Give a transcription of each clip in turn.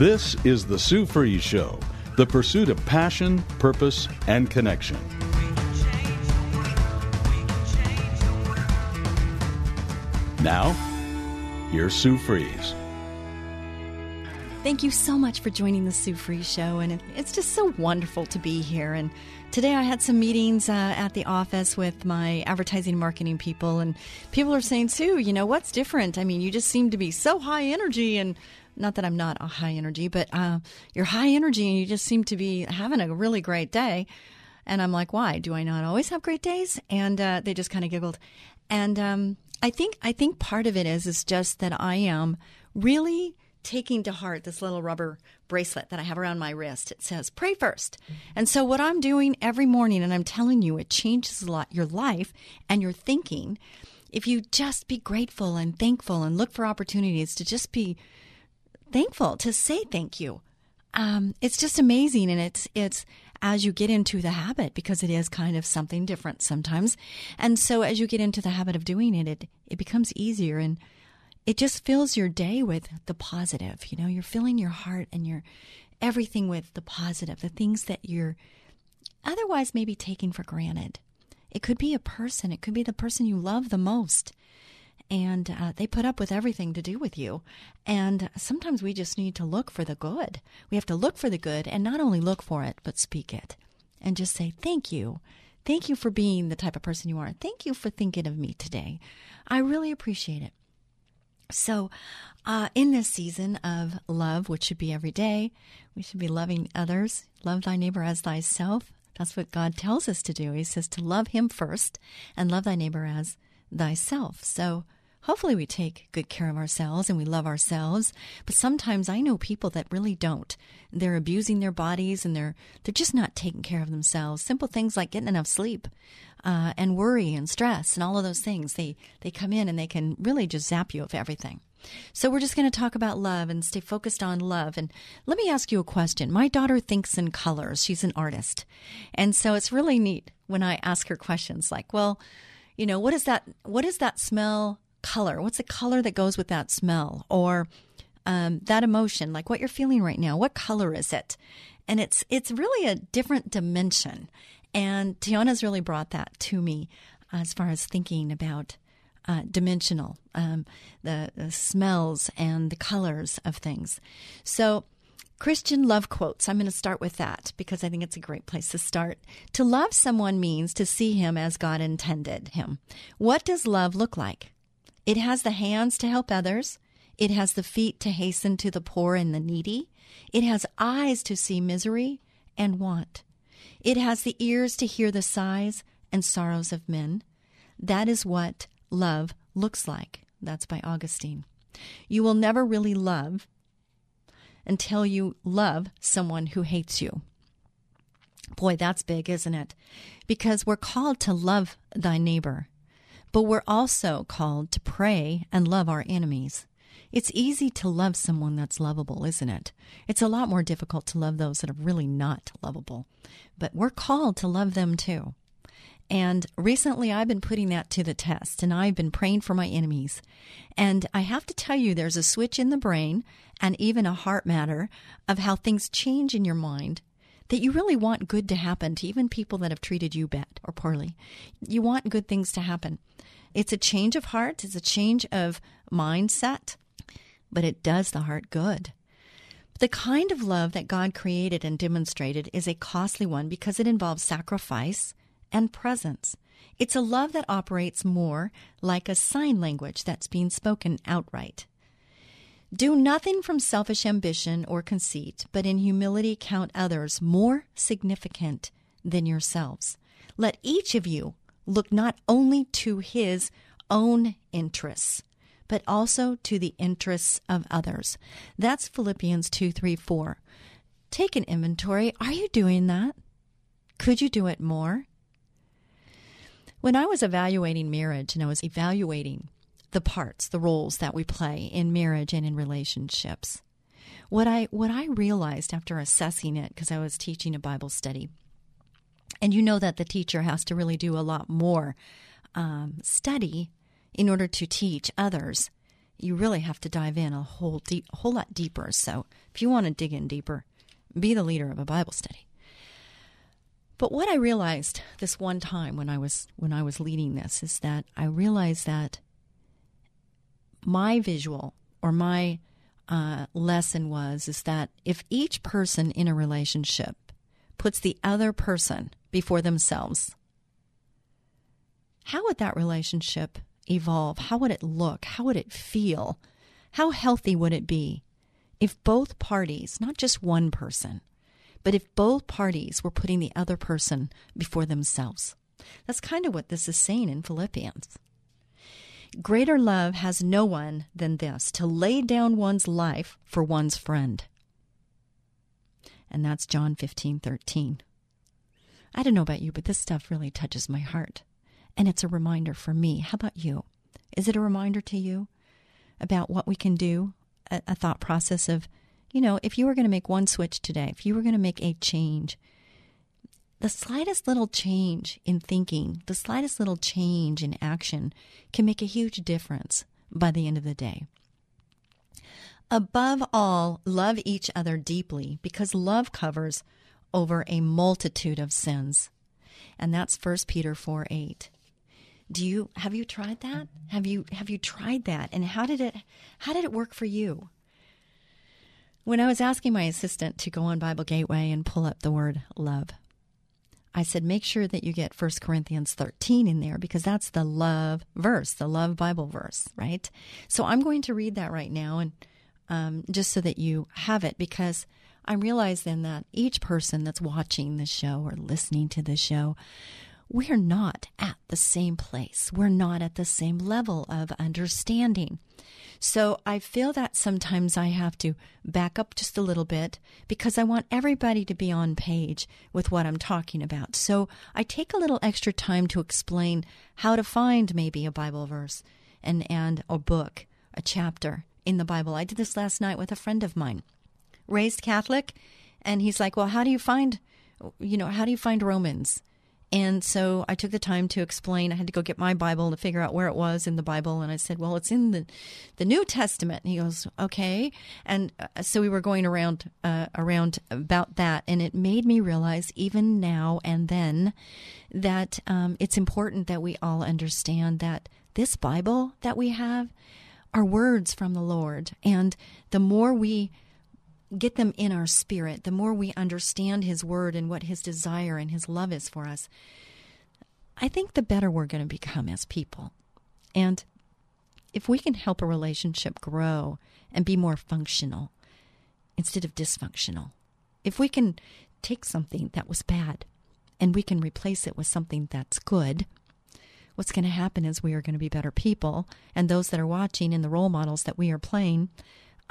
This is the Sue Fries Show, the pursuit of passion, purpose, and connection. Now, here's Sue Fries. Thank you so much for joining the Sue Fries Show, and it's just so wonderful to be here. And today I had some meetings uh, at the office with my advertising marketing people, and people are saying, Sue, you know what's different? I mean, you just seem to be so high energy, and not that I'm not a high energy, but uh, you're high energy, and you just seem to be having a really great day. And I'm like, why? Do I not always have great days? And uh, they just kind of giggled, and um, I think I think part of it is is just that I am really taking to heart this little rubber bracelet that I have around my wrist. It says, pray first. And so, what I'm doing every morning, and I'm telling you, it changes a lot your life and your thinking. If you just be grateful and thankful and look for opportunities to just be thankful, to say thank you, um, it's just amazing. And it's, it's, as you get into the habit, because it is kind of something different sometimes. And so, as you get into the habit of doing it, it, it becomes easier and it just fills your day with the positive. You know, you're filling your heart and your everything with the positive, the things that you're otherwise maybe taking for granted. It could be a person, it could be the person you love the most. And uh, they put up with everything to do with you. And sometimes we just need to look for the good. We have to look for the good and not only look for it, but speak it. And just say, Thank you. Thank you for being the type of person you are. Thank you for thinking of me today. I really appreciate it. So, uh, in this season of love, which should be every day, we should be loving others. Love thy neighbor as thyself. That's what God tells us to do. He says to love him first and love thy neighbor as thyself. So, hopefully, we take good care of ourselves and we love ourselves. But sometimes I know people that really don't. They're abusing their bodies and they're they're just not taking care of themselves. Simple things like getting enough sleep uh, and worry and stress and all of those things. They they come in and they can really just zap you of everything. So we're just going to talk about love and stay focused on love. And let me ask you a question. My daughter thinks in colors. She's an artist, and so it's really neat when I ask her questions like, "Well, you know, what is that? What is that smell? Color? What's the color that goes with that smell?" Or um, that emotion, like what you're feeling right now. What color is it? And it's it's really a different dimension. And Tiana's really brought that to me as far as thinking about uh, dimensional, um, the, the smells and the colors of things. So, Christian love quotes. I'm going to start with that because I think it's a great place to start. To love someone means to see him as God intended him. What does love look like? It has the hands to help others. It has the feet to hasten to the poor and the needy. It has eyes to see misery and want. It has the ears to hear the sighs and sorrows of men. That is what love looks like. That's by Augustine. You will never really love until you love someone who hates you. Boy, that's big, isn't it? Because we're called to love thy neighbor, but we're also called to pray and love our enemies. It's easy to love someone that's lovable, isn't it? It's a lot more difficult to love those that are really not lovable. But we're called to love them too. And recently I've been putting that to the test and I've been praying for my enemies. And I have to tell you, there's a switch in the brain and even a heart matter of how things change in your mind that you really want good to happen to even people that have treated you bad or poorly. You want good things to happen. It's a change of heart, it's a change of mindset but it does the heart good. The kind of love that God created and demonstrated is a costly one because it involves sacrifice and presence. It's a love that operates more like a sign language that's being spoken outright. Do nothing from selfish ambition or conceit, but in humility count others more significant than yourselves. Let each of you look not only to his own interests, but also to the interests of others. That's Philippians 2 3 4. Take an inventory. Are you doing that? Could you do it more? When I was evaluating marriage and I was evaluating the parts, the roles that we play in marriage and in relationships, what I what I realized after assessing it because I was teaching a Bible study, and you know that the teacher has to really do a lot more um, study in order to teach others. You really have to dive in a whole deep, whole lot deeper. So if you want to dig in deeper, be the leader of a Bible study. But what I realized this one time when I was when I was leading this is that I realized that my visual or my uh, lesson was is that if each person in a relationship puts the other person before themselves, how would that relationship evolve? How would it look? How would it feel? How healthy would it be if both parties, not just one person, but if both parties were putting the other person before themselves. That's kind of what this is saying in Philippians. Greater love has no one than this to lay down one's life for one's friend. And that's John 15 13. I don't know about you, but this stuff really touches my heart. And it's a reminder for me. How about you? Is it a reminder to you about what we can do? A, a thought process of you know, if you were going to make one switch today, if you were going to make a change, the slightest little change in thinking, the slightest little change in action can make a huge difference by the end of the day. Above all, love each other deeply because love covers over a multitude of sins. And that's 1 Peter 4 8. Do you have you tried that? Have you have you tried that? And how did it how did it work for you? When I was asking my assistant to go on Bible Gateway and pull up the word love, I said, make sure that you get 1 Corinthians 13 in there because that's the love verse, the love Bible verse, right? So I'm going to read that right now and um, just so that you have it because I realize then that each person that's watching the show or listening to the show we're not at the same place. We're not at the same level of understanding. So I feel that sometimes I have to back up just a little bit because I want everybody to be on page with what I'm talking about. So I take a little extra time to explain how to find maybe a Bible verse and, and a book, a chapter in the Bible. I did this last night with a friend of mine, raised Catholic, and he's like, Well, how do you find you know, how do you find Romans? And so I took the time to explain. I had to go get my Bible to figure out where it was in the Bible. And I said, well, it's in the, the New Testament. And he goes, okay. And uh, so we were going around, uh, around about that. And it made me realize even now and then that um, it's important that we all understand that this Bible that we have are words from the Lord. And the more we get them in our spirit, the more we understand His Word and what His desire and His love is for us, I think the better we're going to become as people. And if we can help a relationship grow and be more functional instead of dysfunctional, if we can take something that was bad and we can replace it with something that's good, what's going to happen is we are going to be better people. And those that are watching and the role models that we are playing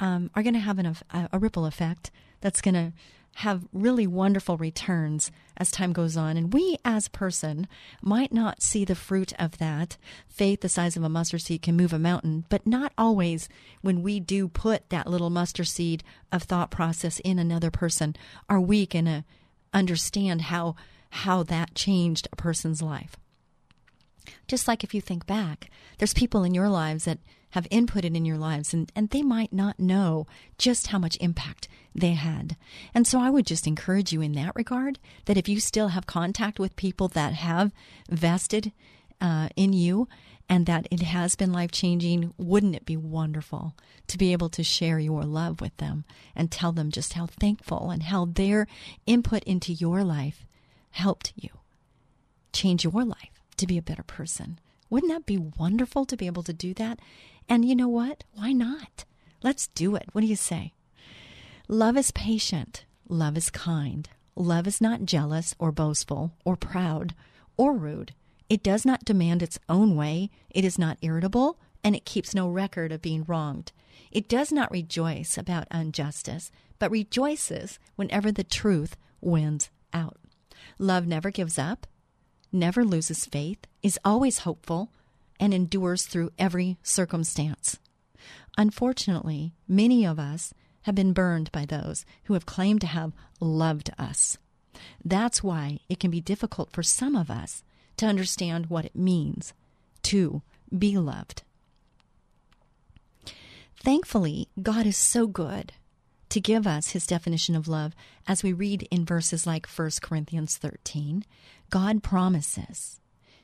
um, are going to have an, a, a ripple effect that's going to have really wonderful returns as time goes on. And we, as a person, might not see the fruit of that. Faith the size of a mustard seed can move a mountain, but not always when we do put that little mustard seed of thought process in another person are we going to understand how how that changed a person's life. Just like if you think back, there's people in your lives that have inputted in your lives and, and they might not know just how much impact they had. And so I would just encourage you in that regard that if you still have contact with people that have vested uh, in you and that it has been life changing, wouldn't it be wonderful to be able to share your love with them and tell them just how thankful and how their input into your life helped you change your life to be a better person? Wouldn't that be wonderful to be able to do that? And you know what? Why not? Let's do it. What do you say? Love is patient. Love is kind. Love is not jealous or boastful or proud or rude. It does not demand its own way, it is not irritable, and it keeps no record of being wronged. It does not rejoice about injustice, but rejoices whenever the truth wins out. Love never gives up, never loses faith, is always hopeful, and endures through every circumstance. Unfortunately, many of us have been burned by those who have claimed to have loved us. That's why it can be difficult for some of us to understand what it means to be loved. Thankfully, God is so good to give us his definition of love as we read in verses like 1 Corinthians 13. God promises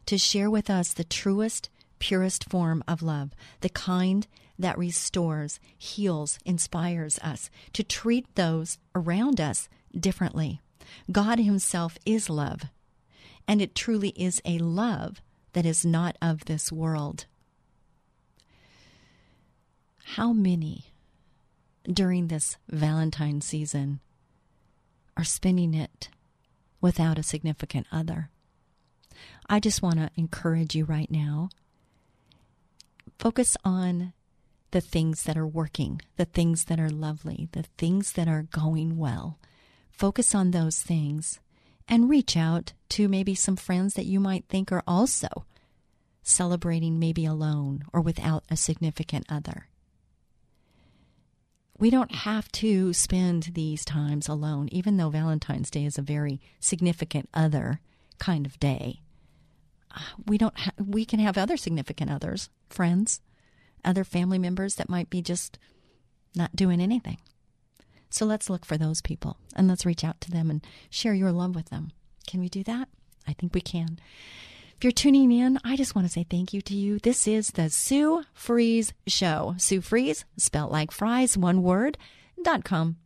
to share with us the truest, purest form of love, the kind that restores, heals, inspires us to treat those around us differently. God Himself is love, and it truly is a love that is not of this world. How many during this Valentine season are spending it without a significant other? I just want to encourage you right now. Focus on the things that are working, the things that are lovely, the things that are going well. Focus on those things and reach out to maybe some friends that you might think are also celebrating maybe alone or without a significant other. We don't have to spend these times alone, even though Valentine's Day is a very significant other kind of day. We don't. Ha- we can have other significant others, friends, other family members that might be just not doing anything. So let's look for those people and let's reach out to them and share your love with them. Can we do that? I think we can. If you're tuning in, I just want to say thank you to you. This is the Sue Fries Show. Sue Fries, spelled like fries, one word, com.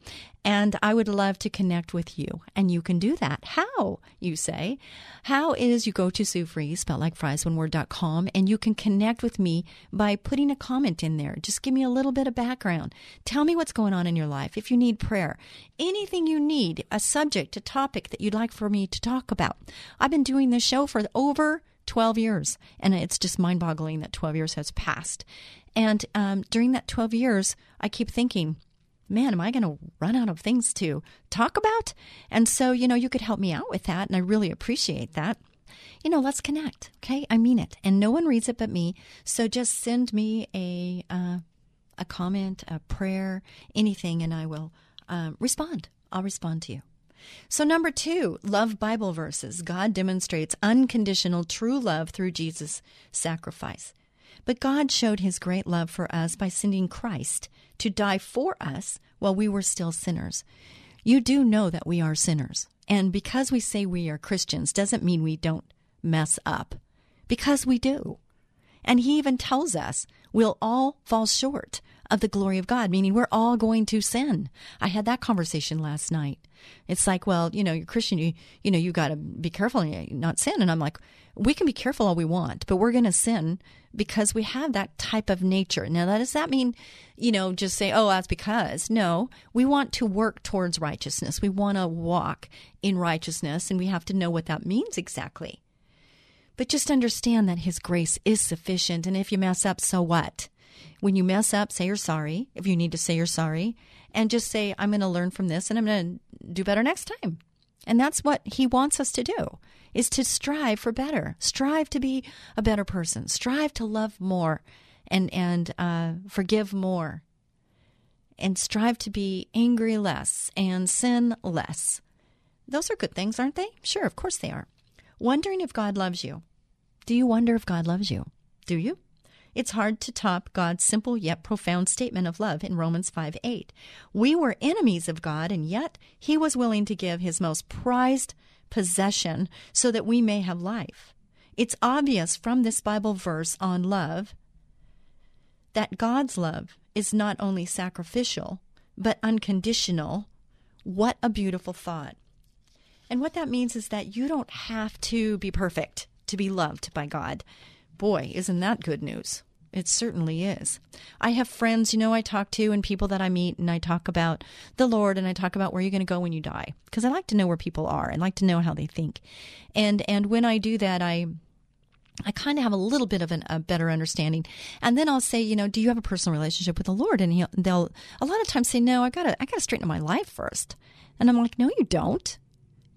And I would love to connect with you. And you can do that. How, you say? How is you go to Sue Fries, spelled like fries, one word, dot com, and you can connect with me by putting a comment in there. Just give me a little bit of background. Tell me what's going on in your life. If you need prayer, anything you need, a subject, a topic that you'd like for me to talk about. I've been doing this show for over 12 years, and it's just mind boggling that 12 years has passed. And um, during that 12 years, I keep thinking, man, am I going to run out of things to talk about? And so, you know, you could help me out with that. And I really appreciate that. You know, let's connect. Okay. I mean it. And no one reads it but me. So just send me a, uh, a comment, a prayer, anything, and I will uh, respond. I'll respond to you. So, number two, love Bible verses. God demonstrates unconditional true love through Jesus' sacrifice. But God showed his great love for us by sending Christ to die for us while we were still sinners. You do know that we are sinners. And because we say we are Christians doesn't mean we don't mess up, because we do. And he even tells us we'll all fall short of the glory of God, meaning we're all going to sin. I had that conversation last night. It's like, well, you know, you're Christian, you, you know, you got to be careful and not sin. And I'm like, we can be careful all we want, but we're going to sin because we have that type of nature. Now, that does that mean, you know, just say, oh, that's because? No, we want to work towards righteousness. We want to walk in righteousness, and we have to know what that means exactly. But just understand that His grace is sufficient. And if you mess up, so what? When you mess up, say you're sorry. If you need to say you're sorry, and just say, I'm going to learn from this and I'm going to do better next time. And that's what he wants us to do is to strive for better. Strive to be a better person. Strive to love more and and uh, forgive more. And strive to be angry less and sin less. Those are good things, aren't they? Sure, of course they are. Wondering if God loves you. Do you wonder if God loves you? Do you? It's hard to top God's simple yet profound statement of love in Romans 5 8. We were enemies of God, and yet He was willing to give His most prized possession so that we may have life. It's obvious from this Bible verse on love that God's love is not only sacrificial, but unconditional. What a beautiful thought. And what that means is that you don't have to be perfect to be loved by God. Boy, isn't that good news? It certainly is. I have friends, you know, I talk to and people that I meet, and I talk about the Lord and I talk about where you're going to go when you die because I like to know where people are. I like to know how they think, and and when I do that, I I kind of have a little bit of an, a better understanding. And then I'll say, you know, do you have a personal relationship with the Lord? And they'll a lot of times say, no, I gotta, I gotta straighten my life first. And I'm like, no, you don't.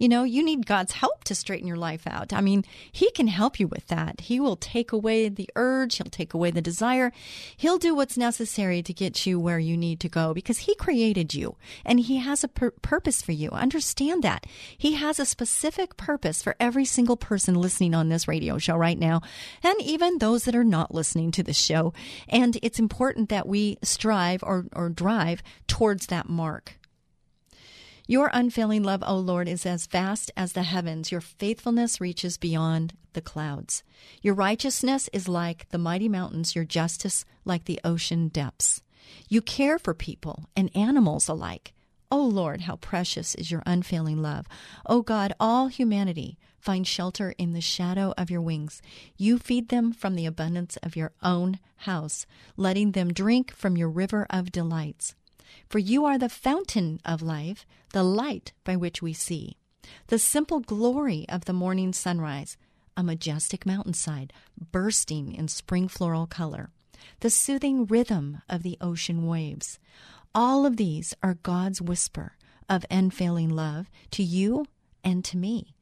You know, you need God's help to straighten your life out. I mean, He can help you with that. He will take away the urge, He'll take away the desire. He'll do what's necessary to get you where you need to go because He created you and He has a pur- purpose for you. Understand that. He has a specific purpose for every single person listening on this radio show right now, and even those that are not listening to the show. And it's important that we strive or, or drive towards that mark. Your unfailing love, O Lord, is as vast as the heavens. Your faithfulness reaches beyond the clouds. Your righteousness is like the mighty mountains, your justice like the ocean depths. You care for people and animals alike. O Lord, how precious is your unfailing love. O God, all humanity find shelter in the shadow of your wings. You feed them from the abundance of your own house, letting them drink from your river of delights. For you are the fountain of life, the light by which we see, the simple glory of the morning sunrise, a majestic mountainside bursting in spring floral color, the soothing rhythm of the ocean waves. All of these are God's whisper of unfailing love to you and to me,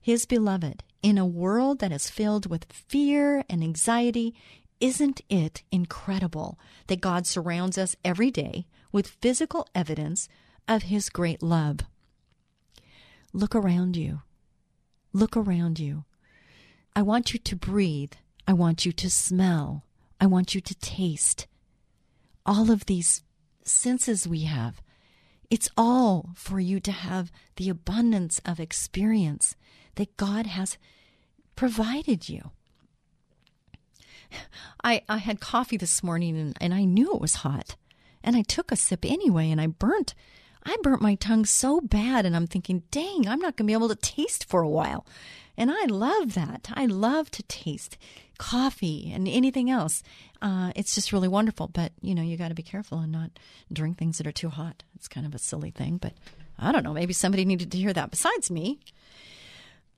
His beloved, in a world that is filled with fear and anxiety. Isn't it incredible that God surrounds us every day with physical evidence of his great love. Look around you. Look around you. I want you to breathe. I want you to smell. I want you to taste. All of these senses we have, it's all for you to have the abundance of experience that God has provided you. I, I had coffee this morning and, and I knew it was hot and I took a sip anyway and I burnt I burnt my tongue so bad and I'm thinking, "Dang, I'm not going to be able to taste for a while." And I love that. I love to taste coffee and anything else. Uh, it's just really wonderful. But, you know, you got to be careful and not drink things that are too hot. It's kind of a silly thing, but I don't know. Maybe somebody needed to hear that besides me.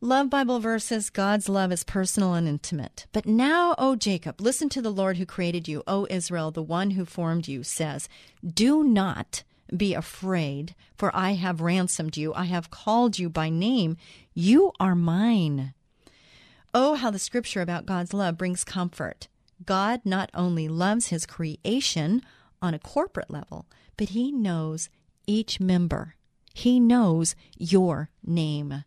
Love Bible verses God's love is personal and intimate. But now, O Jacob, listen to the Lord who created you. O Israel, the one who formed you, says, Do not be afraid, for I have ransomed you. I have called you by name. You are mine. Oh, how the scripture about God's love brings comfort. God not only loves his creation on a corporate level, but he knows each member. He knows your name.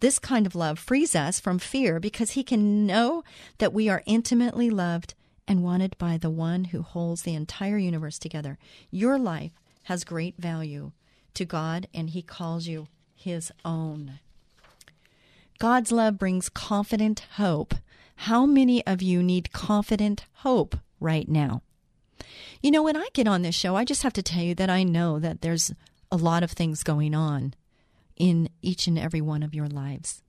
This kind of love frees us from fear because he can know that we are intimately loved and wanted by the one who holds the entire universe together. Your life has great value to God and he calls you his own. God's love brings confident hope. How many of you need confident hope right now? You know, when I get on this show, I just have to tell you that I know that there's a lot of things going on in each and every one of your lives.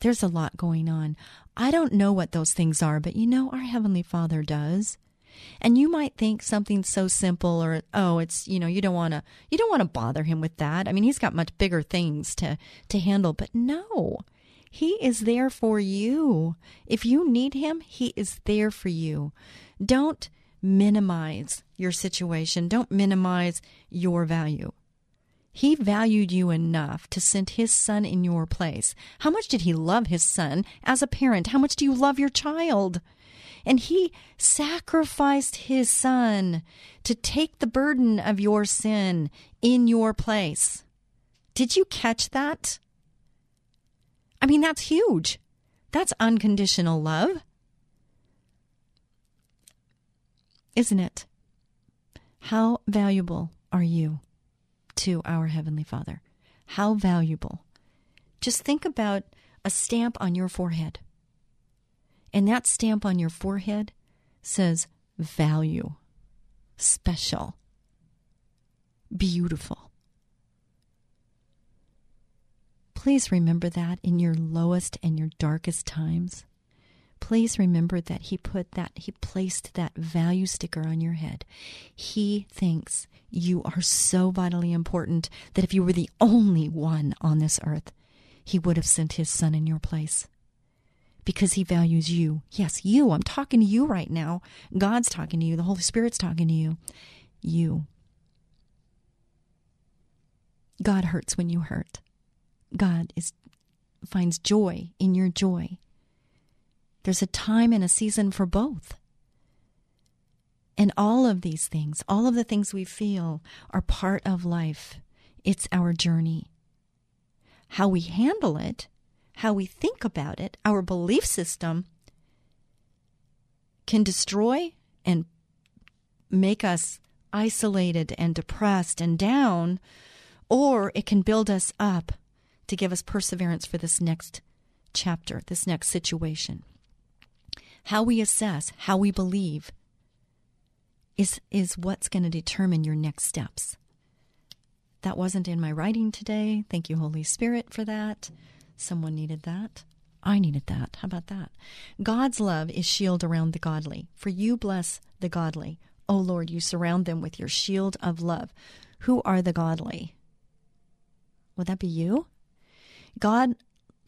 There's a lot going on. I don't know what those things are, but you know, our Heavenly Father does. And you might think something so simple or oh it's you know you don't want to you don't want to bother him with that. I mean he's got much bigger things to to handle but no. He is there for you. If you need him, he is there for you. Don't minimize your situation. Don't minimize your value. He valued you enough to send his son in your place. How much did he love his son as a parent? How much do you love your child? And he sacrificed his son to take the burden of your sin in your place. Did you catch that? I mean, that's huge. That's unconditional love. Isn't it? How valuable are you? To our Heavenly Father. How valuable. Just think about a stamp on your forehead. And that stamp on your forehead says value, special, beautiful. Please remember that in your lowest and your darkest times please remember that he put that he placed that value sticker on your head. He thinks you are so vitally important that if you were the only one on this earth, he would have sent his son in your place. because He values you. Yes, you. I'm talking to you right now. God's talking to you. The Holy Spirit's talking to you. You. God hurts when you hurt. God is finds joy in your joy. There's a time and a season for both. And all of these things, all of the things we feel, are part of life. It's our journey. How we handle it, how we think about it, our belief system can destroy and make us isolated and depressed and down, or it can build us up to give us perseverance for this next chapter, this next situation. How we assess, how we believe is is what's going to determine your next steps. That wasn't in my writing today. Thank you Holy Spirit for that. Someone needed that. I needed that. How about that? God's love is shield around the godly. For you bless the godly. O oh Lord, you surround them with your shield of love. Who are the godly? Would that be you? God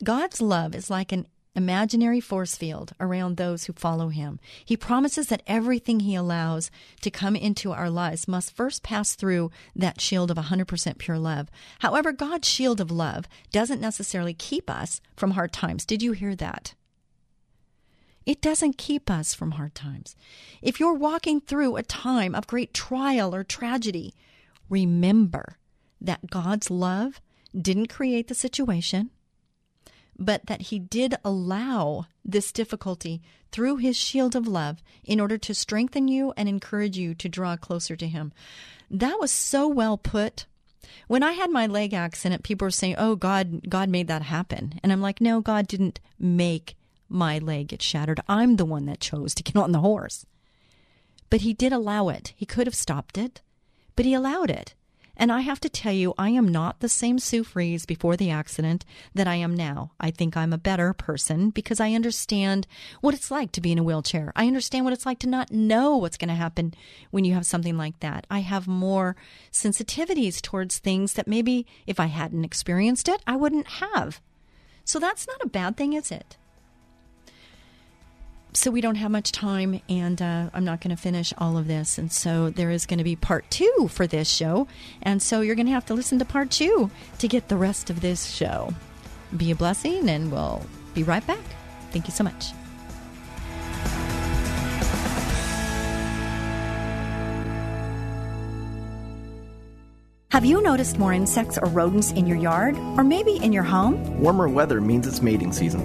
God's love is like an imaginary force field around those who follow him. He promises that everything he allows to come into our lives must first pass through that shield of 100% pure love. However, God's shield of love doesn't necessarily keep us from hard times. Did you hear that? It doesn't keep us from hard times. If you're walking through a time of great trial or tragedy, remember that God's love didn't create the situation but that he did allow this difficulty through his shield of love in order to strengthen you and encourage you to draw closer to him. That was so well put. When I had my leg accident, people were saying, "Oh, God, God made that happen," and I'm like, "No, God didn't make my leg get shattered. I'm the one that chose to get on the horse." But He did allow it. He could have stopped it, but He allowed it. And I have to tell you, I am not the same Sue Fries before the accident that I am now. I think I'm a better person because I understand what it's like to be in a wheelchair. I understand what it's like to not know what's going to happen when you have something like that. I have more sensitivities towards things that maybe if I hadn't experienced it, I wouldn't have. So that's not a bad thing, is it? So we don't have much time, and uh, I'm not going to finish all of this. And so there is going to be part two for this show. And so you're going to have to listen to part two to get the rest of this show. Be a blessing, and we'll be right back. Thank you so much. Have you noticed more insects or rodents in your yard, or maybe in your home? Warmer weather means it's mating season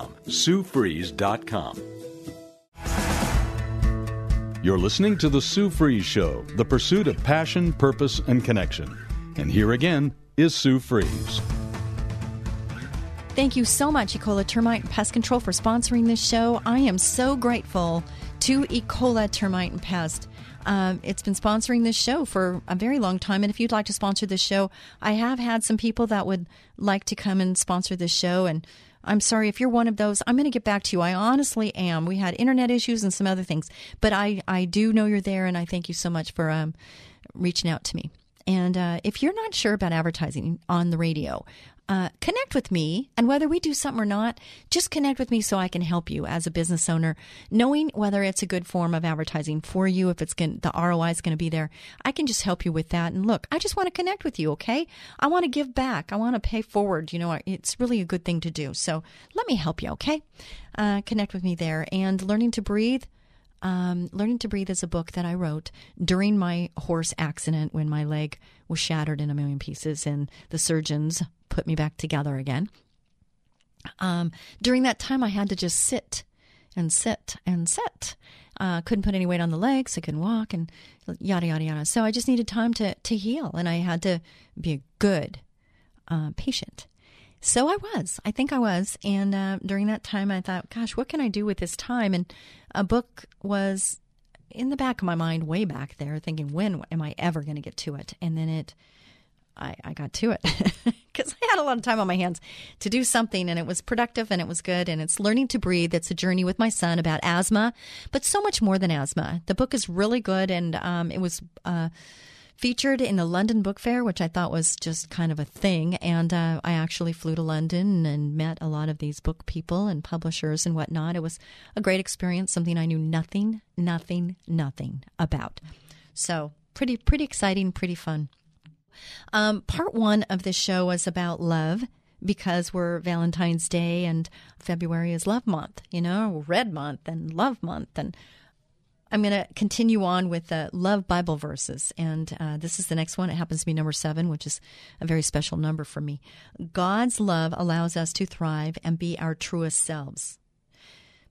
SueFries.com. You're listening to The Sue Fries Show, the pursuit of passion, purpose, and connection. And here again is Sue Fries. Thank you so much, Ecola Termite and Pest Control, for sponsoring this show. I am so grateful to Ecola Termite and Pest. Um, it's been sponsoring this show for a very long time. And if you'd like to sponsor this show, I have had some people that would like to come and sponsor this show. And I'm sorry if you're one of those. I'm going to get back to you. I honestly am. We had internet issues and some other things, but I I do know you're there, and I thank you so much for um, reaching out to me. And uh, if you're not sure about advertising on the radio, uh, connect with me. And whether we do something or not, just connect with me so I can help you as a business owner, knowing whether it's a good form of advertising for you, if it's going the ROI is going to be there. I can just help you with that. And look, I just want to connect with you. Okay, I want to give back. I want to pay forward. You know, it's really a good thing to do. So let me help you. Okay, uh, connect with me there. And learning to breathe. Um, Learning to Breathe is a book that I wrote during my horse accident when my leg was shattered in a million pieces and the surgeons put me back together again. Um, during that time, I had to just sit and sit and sit. Uh, couldn't put any weight on the legs. I couldn't walk and yada, yada, yada. So I just needed time to, to heal and I had to be a good uh, patient. So I was. I think I was. And uh, during that time, I thought, gosh, what can I do with this time? And a book was in the back of my mind, way back there, thinking, when am I ever going to get to it? And then it, I, I got to it because I had a lot of time on my hands to do something and it was productive and it was good. And it's Learning to Breathe. It's a journey with my son about asthma, but so much more than asthma. The book is really good and um, it was. Uh, featured in the London Book Fair, which I thought was just kind of a thing. And uh, I actually flew to London and met a lot of these book people and publishers and whatnot. It was a great experience, something I knew nothing, nothing, nothing about. So pretty, pretty exciting, pretty fun. Um, part one of the show was about love because we're Valentine's Day and February is Love Month, you know, Red Month and Love Month and I'm going to continue on with the love Bible verses. And uh, this is the next one. It happens to be number seven, which is a very special number for me. God's love allows us to thrive and be our truest selves.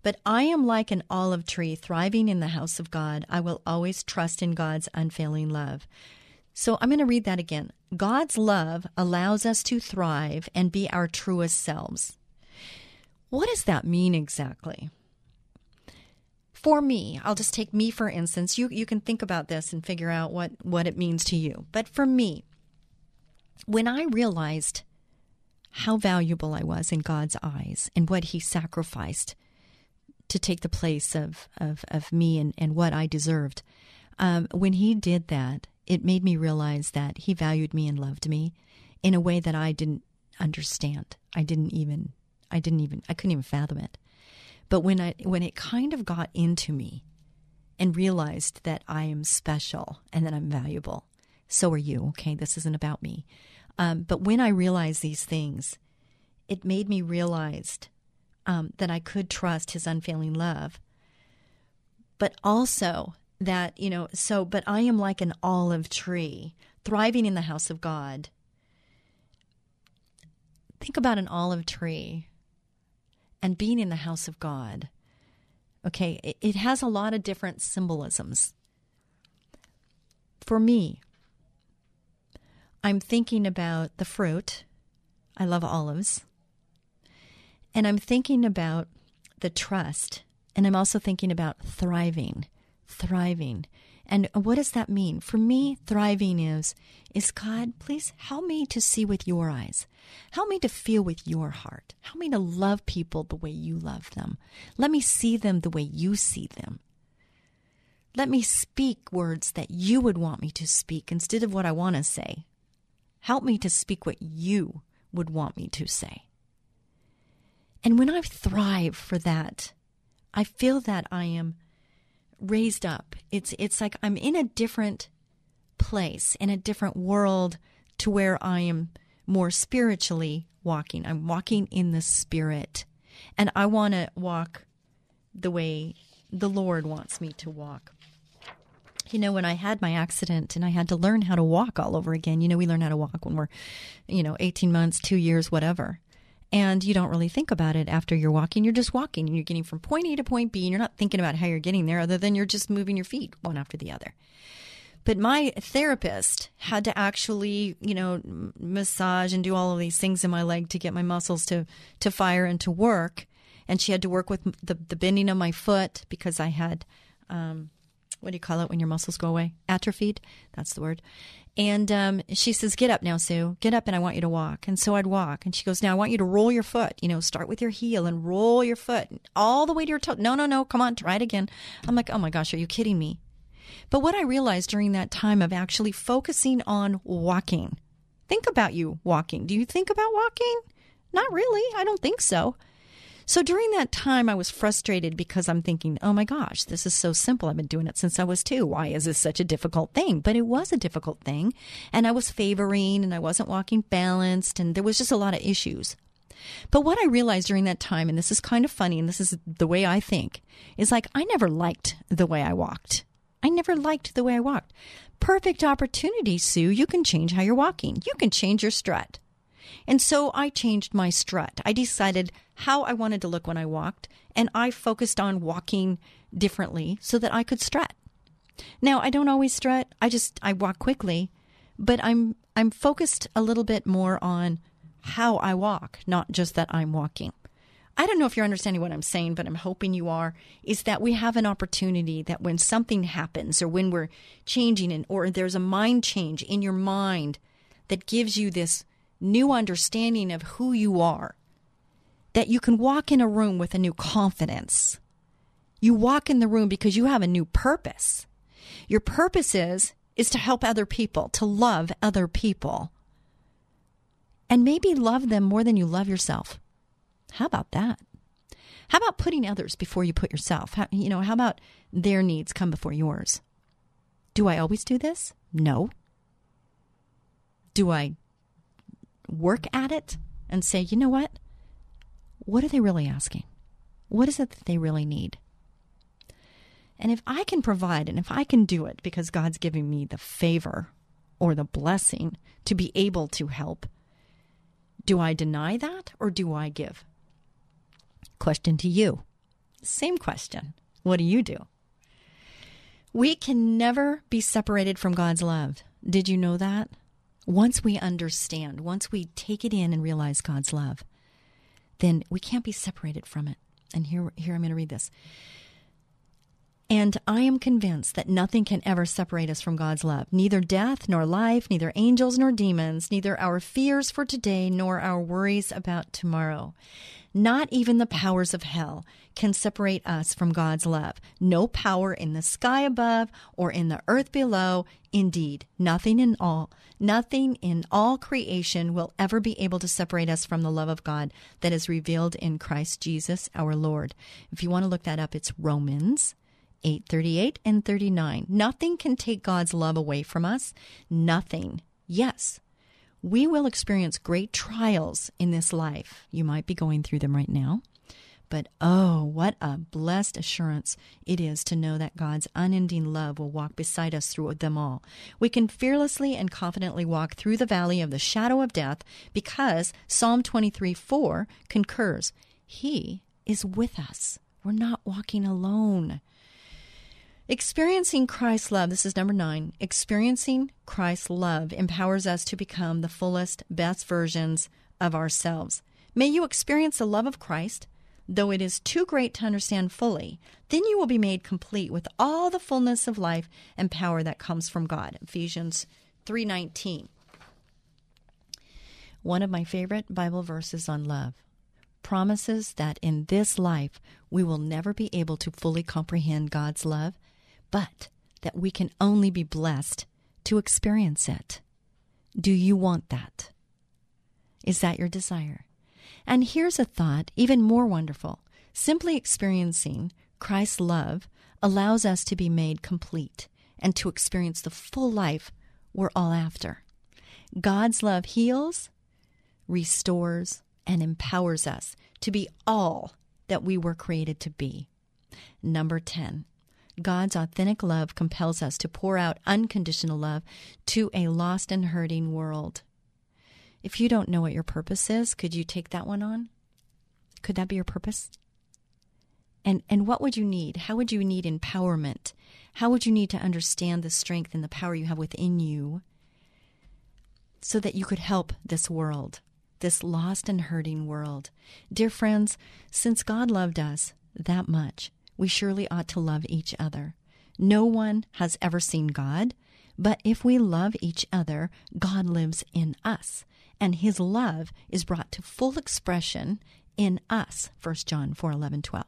But I am like an olive tree thriving in the house of God. I will always trust in God's unfailing love. So I'm going to read that again. God's love allows us to thrive and be our truest selves. What does that mean exactly? for me, I'll just take me for instance. You you can think about this and figure out what what it means to you. But for me, when I realized how valuable I was in God's eyes and what he sacrificed to take the place of of, of me and, and what I deserved, um, when he did that, it made me realize that he valued me and loved me in a way that I didn't understand. I didn't even I didn't even I couldn't even fathom it. But when I when it kind of got into me and realized that I am special and that I'm valuable, so are you. Okay, this isn't about me. Um, but when I realized these things, it made me realize um, that I could trust His unfailing love, but also that you know. So, but I am like an olive tree thriving in the house of God. Think about an olive tree and being in the house of God. Okay, it, has a lot of different symbolisms. For me, I'm thinking about the fruit. I love olives. And I'm thinking about the trust. And I'm also thinking about thriving, thriving. And what does that mean? For me, thriving is is God, please help me to see with your eyes. Help me to feel with your heart. Help me to love people the way you love them. Let me see them the way you see them. Let me speak words that you would want me to speak instead of what I want to say. Help me to speak what you would want me to say. And when I thrive for that, I feel that I am raised up. It's it's like I'm in a different place, in a different world to where I am more spiritually walking. I'm walking in the spirit. And I want to walk the way the Lord wants me to walk. You know, when I had my accident and I had to learn how to walk all over again, you know, we learn how to walk when we're, you know, 18 months, two years, whatever. And you don't really think about it after you're walking. You're just walking and you're getting from point A to point B and you're not thinking about how you're getting there other than you're just moving your feet one after the other. But my therapist had to actually, you know, massage and do all of these things in my leg to get my muscles to, to fire and to work. And she had to work with the, the bending of my foot because I had, um, what do you call it when your muscles go away? Atrophied. That's the word. And um, she says, Get up now, Sue. Get up and I want you to walk. And so I'd walk. And she goes, Now I want you to roll your foot. You know, start with your heel and roll your foot all the way to your toe. No, no, no. Come on, try it again. I'm like, Oh my gosh, are you kidding me? But what I realized during that time of actually focusing on walking, think about you walking. Do you think about walking? Not really. I don't think so. So during that time, I was frustrated because I'm thinking, oh my gosh, this is so simple. I've been doing it since I was two. Why is this such a difficult thing? But it was a difficult thing. And I was favoring and I wasn't walking balanced and there was just a lot of issues. But what I realized during that time, and this is kind of funny, and this is the way I think, is like I never liked the way I walked. I never liked the way I walked. Perfect opportunity, Sue. You can change how you're walking. You can change your strut. And so I changed my strut. I decided how I wanted to look when I walked, and I focused on walking differently so that I could strut. Now, I don't always strut. I just I walk quickly, but I'm I'm focused a little bit more on how I walk, not just that I'm walking. I don't know if you're understanding what I'm saying, but I'm hoping you are, is that we have an opportunity that when something happens or when we're changing and or there's a mind change in your mind that gives you this new understanding of who you are, that you can walk in a room with a new confidence. You walk in the room because you have a new purpose. Your purpose is is to help other people, to love other people. And maybe love them more than you love yourself. How about that? How about putting others before you put yourself? How, you know, how about their needs come before yours? Do I always do this? No. Do I work at it and say, you know what? What are they really asking? What is it that they really need? And if I can provide and if I can do it because God's giving me the favor or the blessing to be able to help, do I deny that or do I give? Question to you. Same question. What do you do? We can never be separated from God's love. Did you know that? Once we understand, once we take it in and realize God's love, then we can't be separated from it. And here, here I'm going to read this. And I am convinced that nothing can ever separate us from God's love. Neither death, nor life, neither angels, nor demons, neither our fears for today, nor our worries about tomorrow. Not even the powers of hell can separate us from God's love. No power in the sky above or in the earth below. Indeed, nothing in all, nothing in all creation will ever be able to separate us from the love of God that is revealed in Christ Jesus our Lord. If you want to look that up, it's Romans 838 and 39. Nothing can take God's love away from us. Nothing. Yes, we will experience great trials in this life. You might be going through them right now. But oh, what a blessed assurance it is to know that God's unending love will walk beside us through them all. We can fearlessly and confidently walk through the valley of the shadow of death because Psalm 23 4 concurs. He is with us. We're not walking alone. Experiencing Christ's love, this is number nine. Experiencing Christ's love empowers us to become the fullest, best versions of ourselves. May you experience the love of Christ, though it is too great to understand fully. Then you will be made complete with all the fullness of life and power that comes from God. Ephesians 3:19. One of my favorite Bible verses on love promises that in this life we will never be able to fully comprehend God's love but that we can only be blessed to experience it. Do you want that? Is that your desire? And here's a thought even more wonderful. Simply experiencing Christ's love allows us to be made complete and to experience the full life we're all after. God's love heals, restores, and empowers us to be all that we were created to be. Number 10, God's authentic love compels us to pour out unconditional love to a lost and hurting world. If you don't know what your purpose is, could you take that one on? Could that be your purpose? And and what would you need? How would you need empowerment? How would you need to understand the strength and the power you have within you so that you could help this world, this lost and hurting world? Dear friends, since God loved us that much, we surely ought to love each other. No one has ever seen God, but if we love each other, God lives in us, and his love is brought to full expression in us. 1 John 4 11, 12.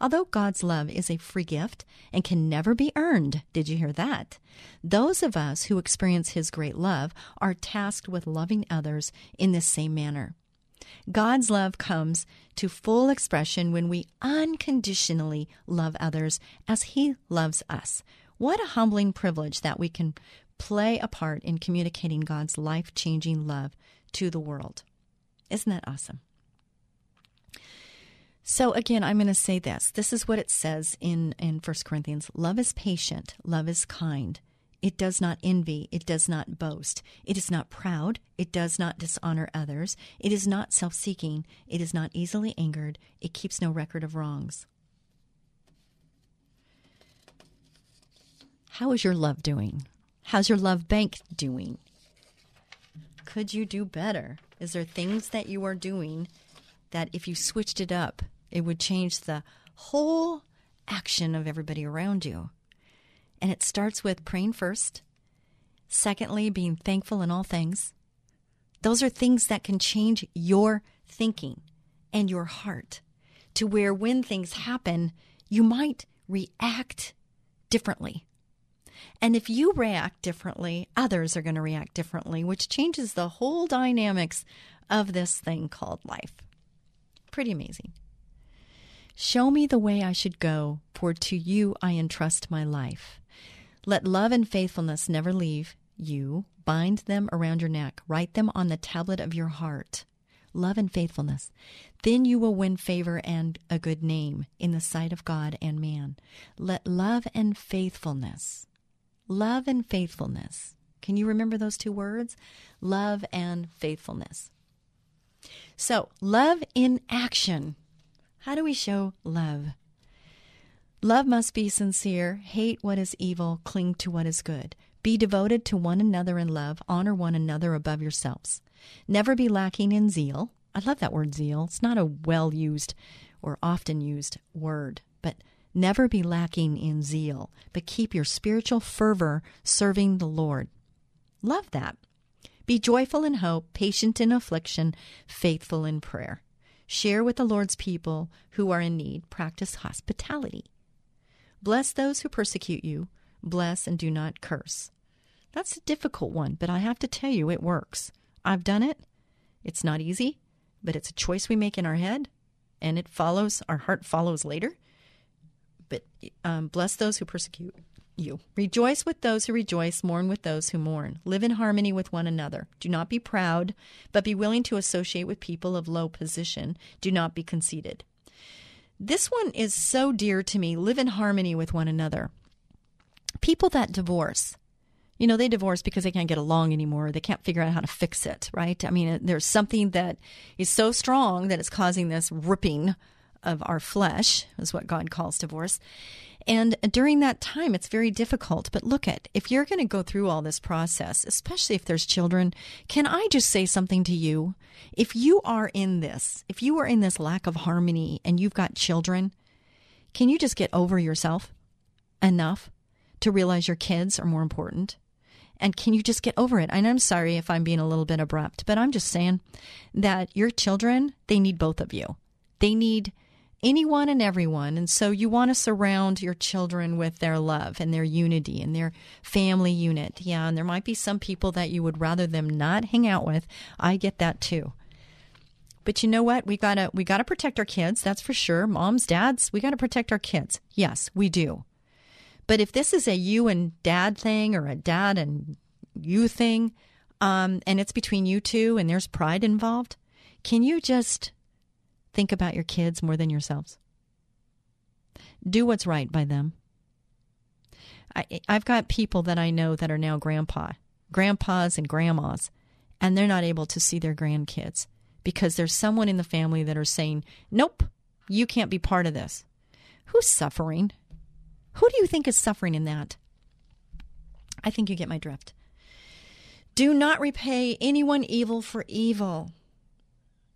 Although God's love is a free gift and can never be earned, did you hear that? Those of us who experience His great love are tasked with loving others in this same manner. God's love comes to full expression when we unconditionally love others as He loves us. What a humbling privilege that we can play a part in communicating God's life changing love to the world. Isn't that awesome? So again, I'm going to say this. This is what it says in in 1 Corinthians. Love is patient, love is kind. It does not envy, it does not boast. It is not proud, it does not dishonor others. It is not self-seeking, it is not easily angered, it keeps no record of wrongs. How is your love doing? How's your love bank doing? Could you do better? Is there things that you are doing that if you switched it up, it would change the whole action of everybody around you. And it starts with praying first. Secondly, being thankful in all things. Those are things that can change your thinking and your heart to where when things happen, you might react differently. And if you react differently, others are going to react differently, which changes the whole dynamics of this thing called life. Pretty amazing. Show me the way I should go, for to you I entrust my life. Let love and faithfulness never leave you. Bind them around your neck. Write them on the tablet of your heart. Love and faithfulness. Then you will win favor and a good name in the sight of God and man. Let love and faithfulness, love and faithfulness. Can you remember those two words? Love and faithfulness. So, love in action how do we show love? Love must be sincere, hate what is evil, cling to what is good. Be devoted to one another in love, honor one another above yourselves. Never be lacking in zeal. I love that word zeal. It's not a well used or often used word, but never be lacking in zeal, but keep your spiritual fervor serving the Lord. Love that. Be joyful in hope, patient in affliction, faithful in prayer. Share with the Lord's people who are in need. Practice hospitality. Bless those who persecute you. Bless and do not curse. That's a difficult one, but I have to tell you, it works. I've done it. It's not easy, but it's a choice we make in our head, and it follows, our heart follows later. But um, bless those who persecute you. Rejoice with those who rejoice, mourn with those who mourn. Live in harmony with one another. Do not be proud, but be willing to associate with people of low position. Do not be conceited. This one is so dear to me. Live in harmony with one another. People that divorce, you know, they divorce because they can't get along anymore. They can't figure out how to fix it, right? I mean, there's something that is so strong that it's causing this ripping of our flesh, is what God calls divorce. And during that time, it's very difficult. But look at if you're going to go through all this process, especially if there's children, can I just say something to you? If you are in this, if you are in this lack of harmony and you've got children, can you just get over yourself enough to realize your kids are more important? And can you just get over it? And I'm sorry if I'm being a little bit abrupt, but I'm just saying that your children, they need both of you. They need anyone and everyone. And so you want to surround your children with their love and their unity and their family unit. Yeah, and there might be some people that you would rather them not hang out with. I get that too. But you know what? We gotta we gotta protect our kids. That's for sure. Moms, dads, we gotta protect our kids. Yes, we do. But if this is a you and dad thing or a dad and you thing, um, and it's between you two and there's pride involved, can you just think about your kids more than yourselves. Do what's right by them. I, I've got people that I know that are now grandpa, grandpas and grandmas, and they're not able to see their grandkids because there's someone in the family that are saying, Nope, you can't be part of this. Who's suffering? Who do you think is suffering in that? I think you get my drift. Do not repay anyone evil for evil.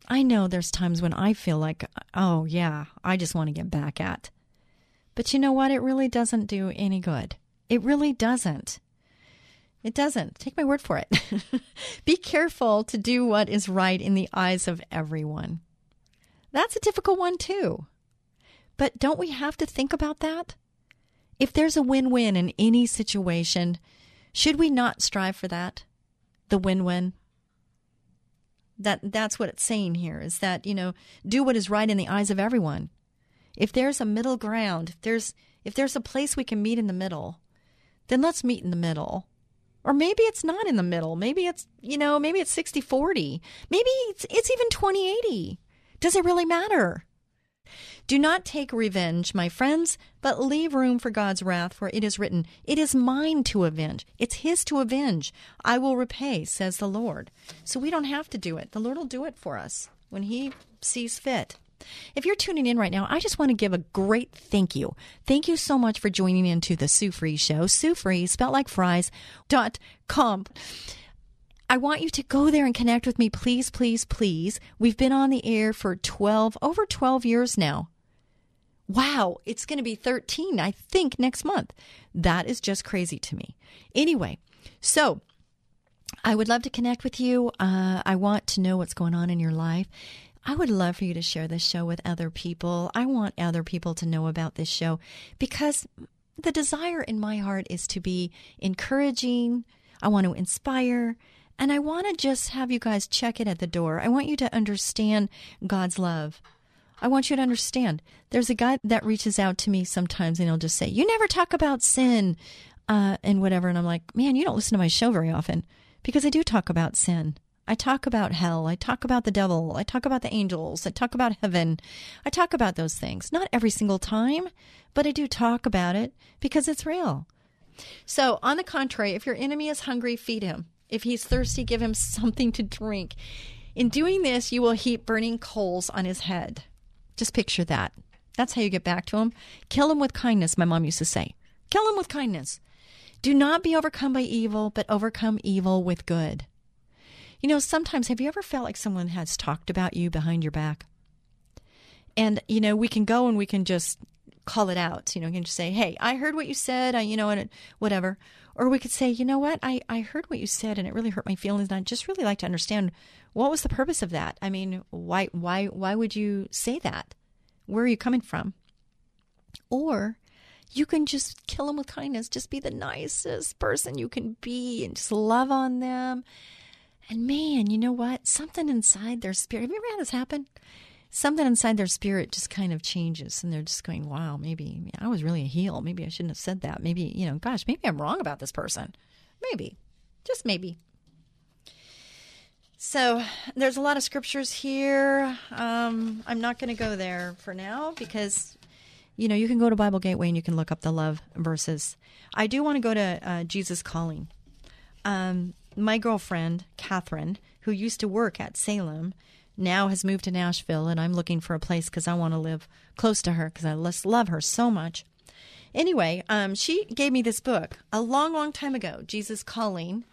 I know there's times when I feel like, oh, yeah, I just want to get back at. But you know what? It really doesn't do any good. It really doesn't. It doesn't. Take my word for it. Be careful to do what is right in the eyes of everyone. That's a difficult one, too. But don't we have to think about that? If there's a win win in any situation, should we not strive for that? The win win? That that's what it's saying here is that, you know, do what is right in the eyes of everyone. If there's a middle ground, if there's if there's a place we can meet in the middle, then let's meet in the middle. Or maybe it's not in the middle. Maybe it's, you know, maybe it's 60-40. Maybe it's it's even 20-80. Does it really matter? Do not take revenge, my friends, but leave room for God's wrath, for it is written, It is mine to avenge. It's His to avenge. I will repay, says the Lord. So we don't have to do it. The Lord will do it for us when He sees fit. If you're tuning in right now, I just want to give a great thank you. Thank you so much for joining into the Sue Fries Show. Sue Fries, spelled like fries, dot com. I want you to go there and connect with me, please, please, please. We've been on the air for 12, over 12 years now. Wow, it's going to be 13, I think, next month. That is just crazy to me. Anyway, so I would love to connect with you. Uh, I want to know what's going on in your life. I would love for you to share this show with other people. I want other people to know about this show because the desire in my heart is to be encouraging. I want to inspire. And I want to just have you guys check it at the door. I want you to understand God's love. I want you to understand. There's a guy that reaches out to me sometimes and he'll just say, You never talk about sin uh, and whatever. And I'm like, Man, you don't listen to my show very often because I do talk about sin. I talk about hell. I talk about the devil. I talk about the angels. I talk about heaven. I talk about those things. Not every single time, but I do talk about it because it's real. So, on the contrary, if your enemy is hungry, feed him. If he's thirsty, give him something to drink. In doing this, you will heap burning coals on his head. Just picture that. That's how you get back to them. Kill them with kindness, my mom used to say. Kill them with kindness. Do not be overcome by evil, but overcome evil with good. You know, sometimes have you ever felt like someone has talked about you behind your back? And, you know, we can go and we can just call it out. You know, we can just say, hey, I heard what you said, I, you know, and whatever. Or we could say, you know what, I, I heard what you said and it really hurt my feelings. And I'd just really like to understand what was the purpose of that? I mean, why, why, why would you say that? Where are you coming from? Or you can just kill them with kindness. Just be the nicest person you can be and just love on them. And man, you know what? Something inside their spirit. Have you ever had this happen? Something inside their spirit just kind of changes, and they're just going, "Wow, maybe I was really a heel. Maybe I shouldn't have said that. Maybe you know, gosh, maybe I'm wrong about this person. Maybe, just maybe." So there's a lot of scriptures here. Um, I'm not going to go there for now because, you know, you can go to Bible Gateway and you can look up the love verses. I do want to go to uh, Jesus Calling. Um, my girlfriend, Catherine, who used to work at Salem, now has moved to Nashville, and I'm looking for a place because I want to live close to her because I just love her so much. Anyway, um, she gave me this book a long, long time ago, Jesus Calling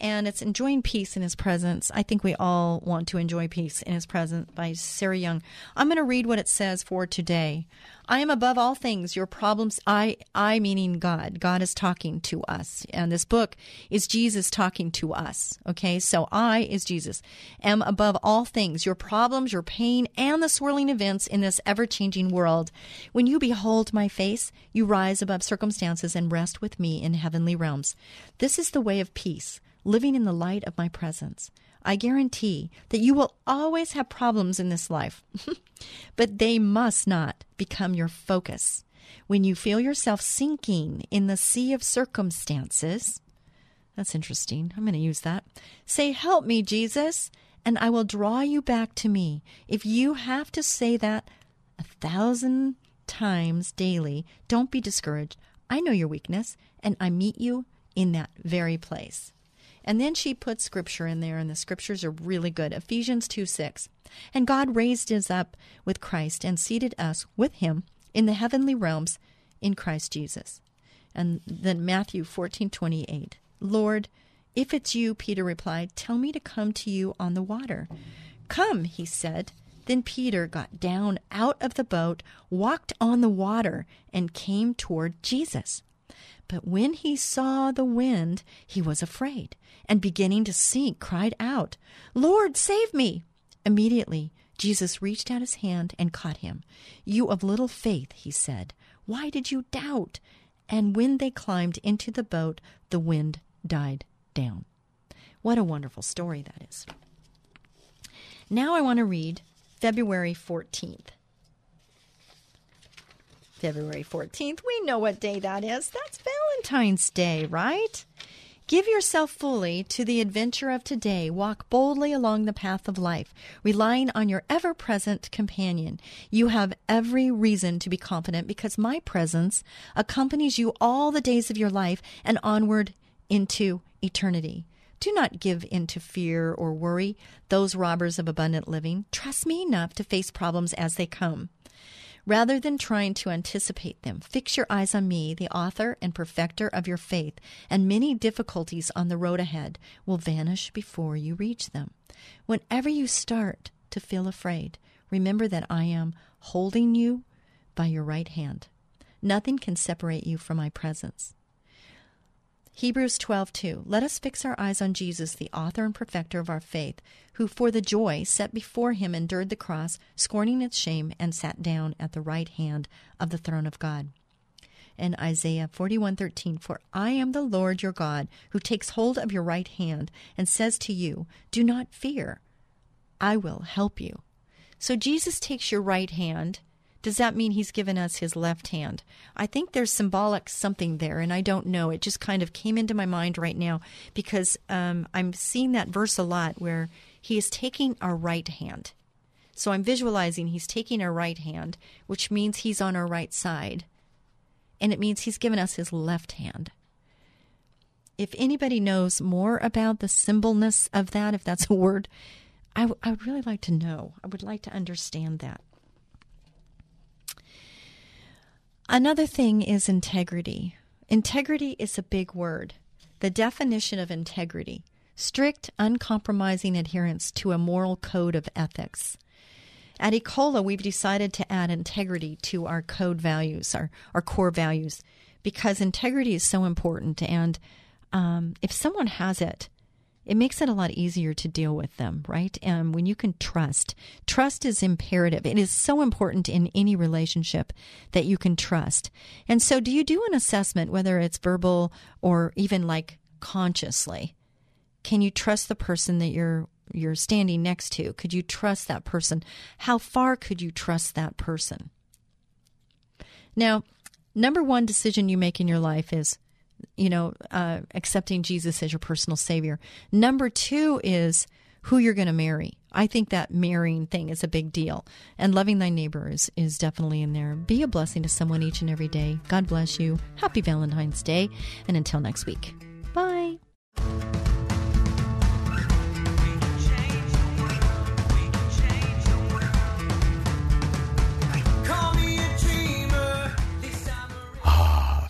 and it's enjoying peace in his presence. I think we all want to enjoy peace in his presence by Sarah Young. I'm going to read what it says for today. I am above all things. Your problems, I, I meaning God. God is talking to us. And this book is Jesus talking to us. Okay. So I is Jesus am above all things. Your problems, your pain, and the swirling events in this ever changing world. When you behold my face, you rise above circumstances and rest with me in heavenly realms. This is the way of peace living in the light of my presence. I guarantee that you will always have problems in this life, but they must not become your focus. When you feel yourself sinking in the sea of circumstances, that's interesting. I'm going to use that. Say, Help me, Jesus, and I will draw you back to me. If you have to say that a thousand times daily, don't be discouraged. I know your weakness, and I meet you in that very place. And then she put scripture in there, and the scriptures are really good. Ephesians 2 6. And God raised us up with Christ and seated us with him in the heavenly realms in Christ Jesus. And then Matthew fourteen twenty eight. Lord, if it's you, Peter replied, tell me to come to you on the water. Come, he said. Then Peter got down out of the boat, walked on the water, and came toward Jesus. But when he saw the wind, he was afraid, and beginning to sink, cried out, Lord, save me! Immediately, Jesus reached out his hand and caught him. You of little faith, he said, why did you doubt? And when they climbed into the boat, the wind died down. What a wonderful story that is. Now I want to read February 14th. February 14th, we know what day that is. That's Valentine's Day, right? Give yourself fully to the adventure of today. Walk boldly along the path of life, relying on your ever present companion. You have every reason to be confident because my presence accompanies you all the days of your life and onward into eternity. Do not give in to fear or worry, those robbers of abundant living. Trust me enough to face problems as they come. Rather than trying to anticipate them, fix your eyes on me, the author and perfecter of your faith, and many difficulties on the road ahead will vanish before you reach them. Whenever you start to feel afraid, remember that I am holding you by your right hand. Nothing can separate you from my presence. Hebrews 12:2 Let us fix our eyes on Jesus, the author and perfecter of our faith, who for the joy set before him endured the cross, scorning its shame, and sat down at the right hand of the throne of God. And Isaiah 41:13 For I am the Lord your God, who takes hold of your right hand and says to you, Do not fear. I will help you. So Jesus takes your right hand does that mean he's given us his left hand? I think there's symbolic something there, and I don't know. It just kind of came into my mind right now because um, I'm seeing that verse a lot where he is taking our right hand. So I'm visualizing he's taking our right hand, which means he's on our right side. And it means he's given us his left hand. If anybody knows more about the symbolness of that, if that's a word, I, w- I would really like to know. I would like to understand that. Another thing is integrity. Integrity is a big word. The definition of integrity strict, uncompromising adherence to a moral code of ethics. At Ecola, we've decided to add integrity to our code values, our, our core values, because integrity is so important. And um, if someone has it, it makes it a lot easier to deal with them, right? And when you can trust, trust is imperative. It is so important in any relationship that you can trust. And so, do you do an assessment, whether it's verbal or even like consciously? Can you trust the person that you're you're standing next to? Could you trust that person? How far could you trust that person? Now, number one decision you make in your life is you know, uh, accepting Jesus as your personal savior. Number two is who you're going to marry. I think that marrying thing is a big deal. And loving thy neighbor is, is definitely in there. Be a blessing to someone each and every day. God bless you. Happy Valentine's Day. And until next week, bye.